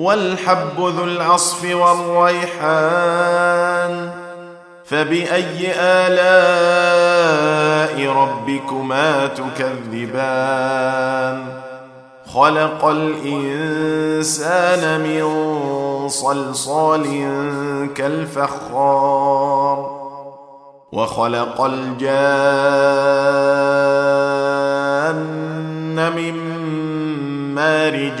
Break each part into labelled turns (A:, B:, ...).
A: والحب ذو العصف والريحان فبأي آلاء ربكما تكذبان؟ خلق الإنسان من صلصال كالفخار وخلق الجان من مارج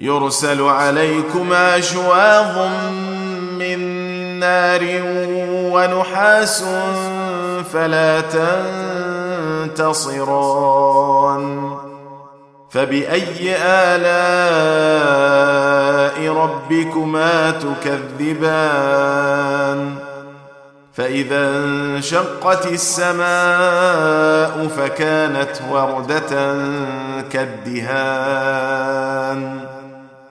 A: يرسل عليكما شواظ من نار ونحاس فلا تنتصران. فبأي آلاء ربكما تكذبان؟ فإذا انشقت السماء فكانت وردة كالدهان.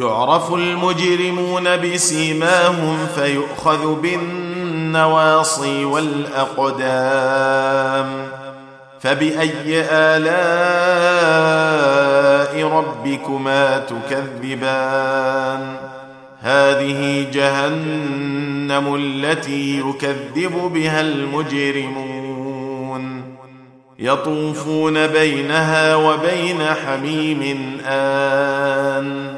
A: يعرف المجرمون بسيماهم فيؤخذ بالنسبة النواصي والأقدام. فبأي آلاء ربكما تكذبان؟ هذه جهنم التي يكذب بها المجرمون. يطوفون بينها وبين حميم آن.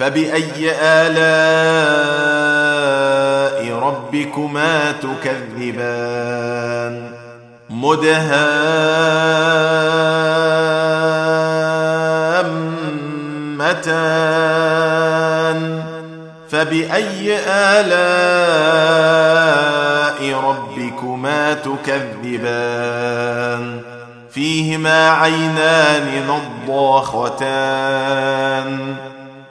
A: فبأي آلاء ربكما تكذبان؟ مدهامتان. فبأي آلاء ربكما تكذبان؟ فيهما عينان نضاختان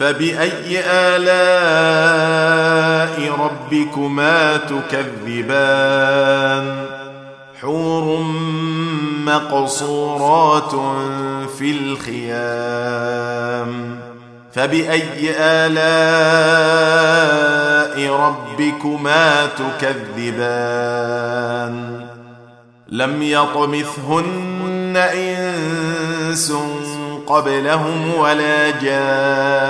A: فبأي آلاء ربكما تكذبان؟ حور مقصورات في الخيام. فبأي آلاء ربكما تكذبان؟ لم يطمثهن إنس قبلهم ولا جان.